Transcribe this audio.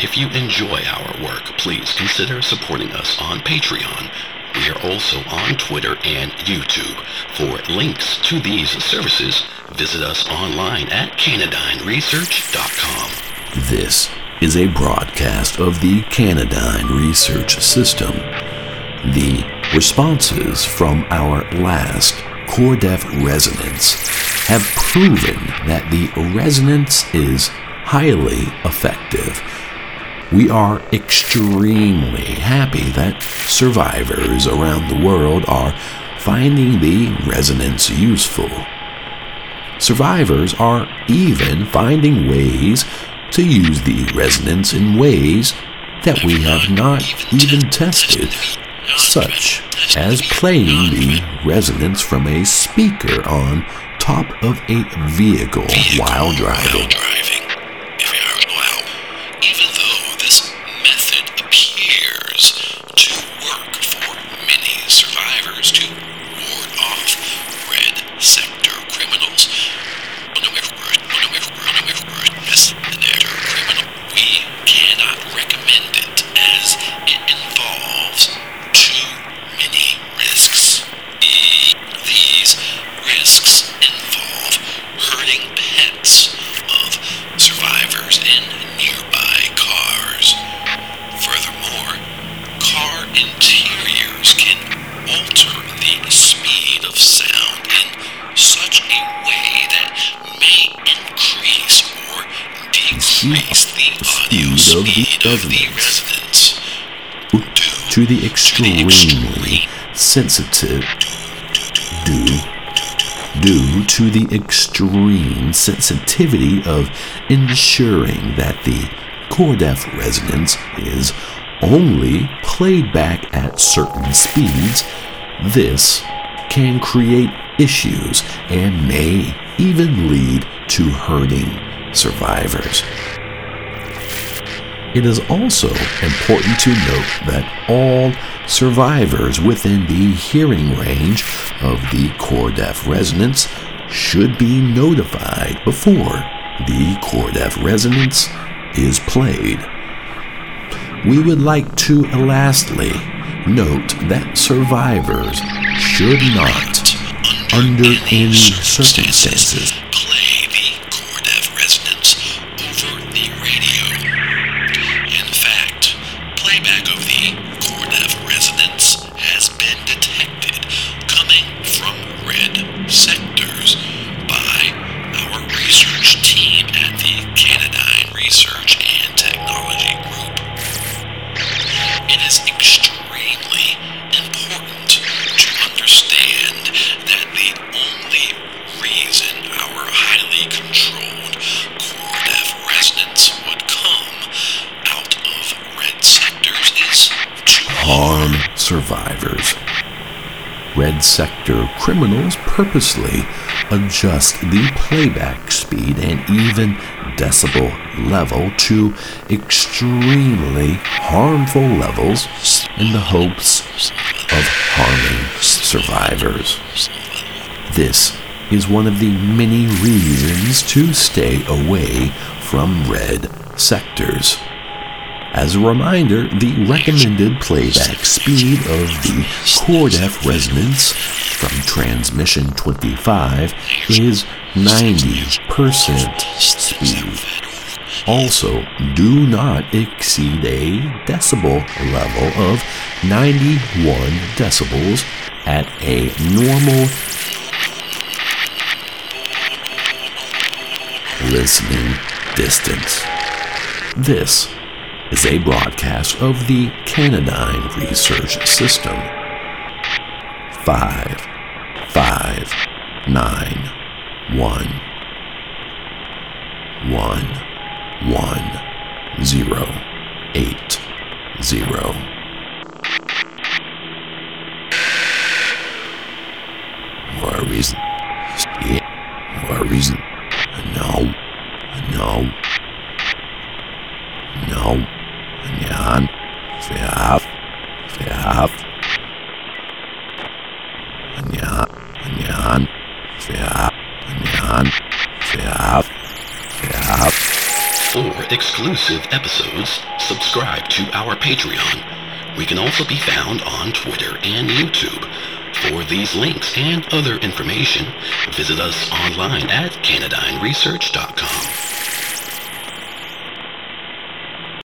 If you enjoy our work, please consider supporting us on Patreon. We are also on Twitter and YouTube. For links to these services, visit us online at canadineresearch.com. This is a broadcast of the Canadine Research System. The responses from our last Cordeff resonance have proven that the resonance is highly effective. We are extremely happy that survivors around the world are finding the resonance useful. Survivors are even finding ways to use the resonance in ways that we have not even tested, such as playing the resonance from a speaker on top of a vehicle while driving. In nearby cars. Furthermore, car interiors can alter the speed of sound in such a way that may increase or decrease the audio speed of the speed of the resonance. resonance to the extremely sensitive due due to the extreme sensitivity of ensuring that the Cordeff resonance is only played back at certain speeds, this can create issues and may even lead to hurting survivors. It is also important to note that all survivors within the hearing range of the Cordeff resonance should be notified before the Cordeff resonance is played. We would like to lastly note that survivors should not, under any circumstances, play the Cordeff resonance over the radio. In fact, playback of the harm survivors. Red sector criminals purposely adjust the playback speed and even decibel level to extremely harmful levels in the hopes of harming survivors. This is one of the many reasons to stay away from red sectors. As a reminder, the recommended playback speed of the Cordeff resonance from transmission 25 is 90% speed. Also, do not exceed a decibel level of 91 decibels at a normal listening distance. This is a broadcast of the Canadyne Research System. Five, five, nine, one, one, one, zero, eight, zero. For a reason. Yeah, for a reason. No, no, no. Jan, Verhaf, Verhaf. For exclusive episodes, subscribe to our Patreon. We can also be found on Twitter and YouTube. For these links and other information, visit us online at canadyneresearch.com.